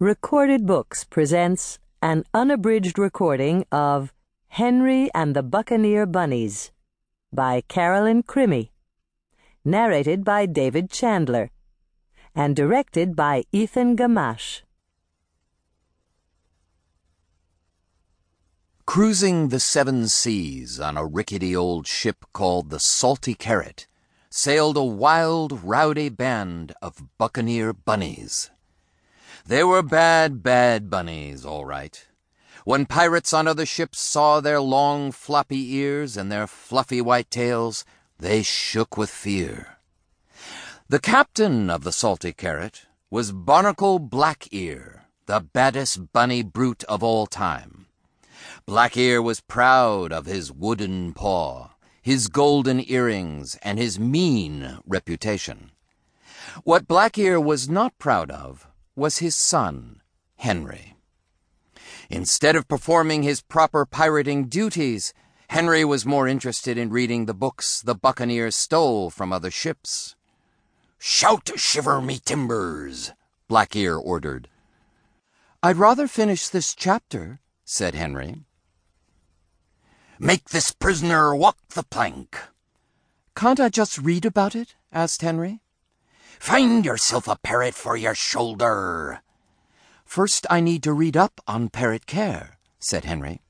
Recorded Books presents an unabridged recording of Henry and the Buccaneer Bunnies by Carolyn Crimi, narrated by David Chandler, and directed by Ethan Gamache. Cruising the seven seas on a rickety old ship called the Salty Carrot sailed a wild, rowdy band of buccaneer bunnies. They were bad, bad bunnies, all right. When pirates on other ships saw their long, floppy ears and their fluffy white tails, they shook with fear. The captain of the Salty Carrot was Barnacle Black-Ear, the baddest bunny brute of all time. Black-Ear was proud of his wooden paw, his golden earrings, and his mean reputation. What Black-Ear was not proud of was his son, Henry. Instead of performing his proper pirating duties, Henry was more interested in reading the books the buccaneers stole from other ships. Shout, shiver me timbers, Black-Ear ordered. I'd rather finish this chapter, said Henry. Make this prisoner walk the plank. Can't I just read about it? asked Henry. Find yourself a parrot for your shoulder. First, I need to read up on parrot care, said Henry.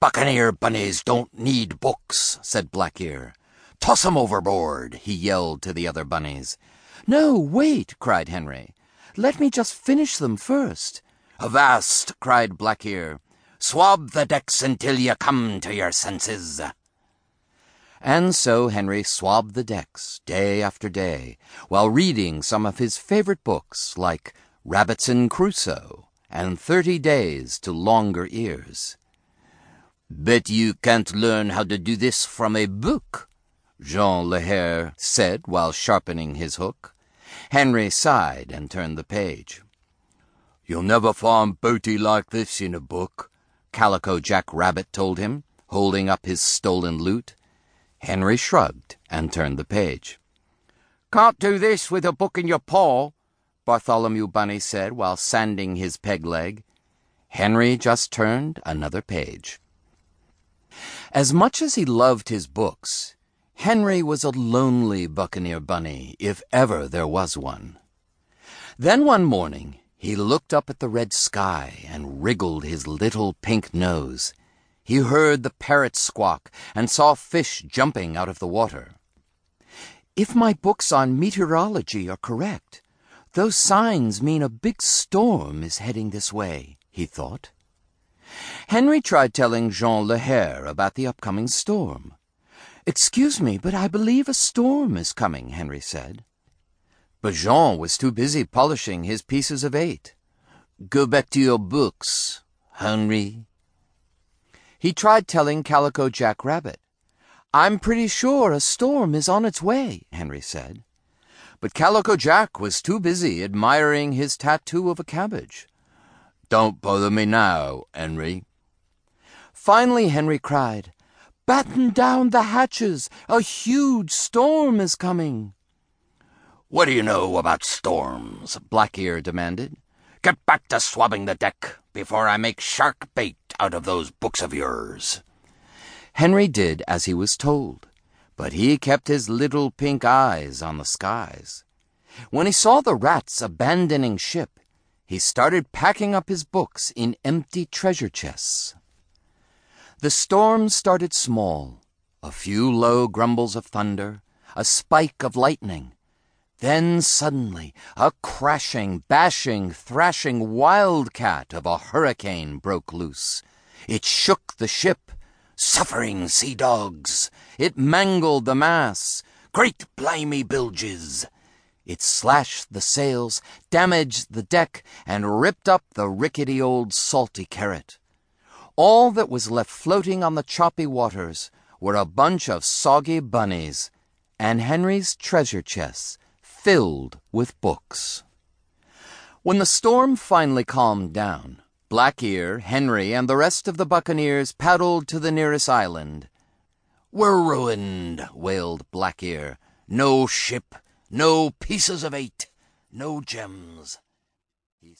Buccaneer bunnies don't need books, said Black-Ear. Toss 'em overboard, he yelled to the other bunnies. No, wait, cried Henry. Let me just finish them first. Avast, cried Black-Ear. Swab the decks until you come to your senses. And so Henry swabbed the decks day after day while reading some of his favorite books like Rabbitson Crusoe and Thirty Days to Longer Ears. Bet you can't learn how to do this from a book, Jean Le Hare said while sharpening his hook. Henry sighed and turned the page. You'll never find booty like this in a book, Calico Jack Rabbit told him, holding up his stolen loot. Henry shrugged and turned the page. Can't do this with a book in your paw, Bartholomew Bunny said while sanding his peg leg. Henry just turned another page. As much as he loved his books, Henry was a lonely buccaneer bunny, if ever there was one. Then one morning he looked up at the red sky and wriggled his little pink nose. He heard the parrot squawk and saw fish jumping out of the water. If my books on meteorology are correct, those signs mean a big storm is heading this way, he thought. Henry tried telling Jean Le Hare about the upcoming storm. Excuse me, but I believe a storm is coming, Henry said. But Jean was too busy polishing his pieces of eight. Go back to your books, Henry, he tried telling Calico Jack Rabbit. I'm pretty sure a storm is on its way, Henry said. But Calico Jack was too busy admiring his tattoo of a cabbage. Don't bother me now, Henry. Finally, Henry cried, Batten down the hatches! A huge storm is coming! What do you know about storms? Black-Ear demanded. Get back to swabbing the deck before I make shark bait out of those books of yours. Henry did as he was told, but he kept his little pink eyes on the skies. When he saw the rats abandoning ship, he started packing up his books in empty treasure chests. The storm started small, a few low grumbles of thunder, a spike of lightning, then suddenly a crashing, bashing, thrashing wildcat of a hurricane broke loose. It shook the ship. Suffering sea dogs. It mangled the mass. Great blimey bilges. It slashed the sails, damaged the deck, and ripped up the rickety old salty carrot. All that was left floating on the choppy waters were a bunch of soggy bunnies and Henry's treasure chests filled with books. When the storm finally calmed down, Black-Ear, Henry, and the rest of the buccaneers paddled to the nearest island. We're ruined, wailed Black-Ear. No ship, no pieces of eight, no gems.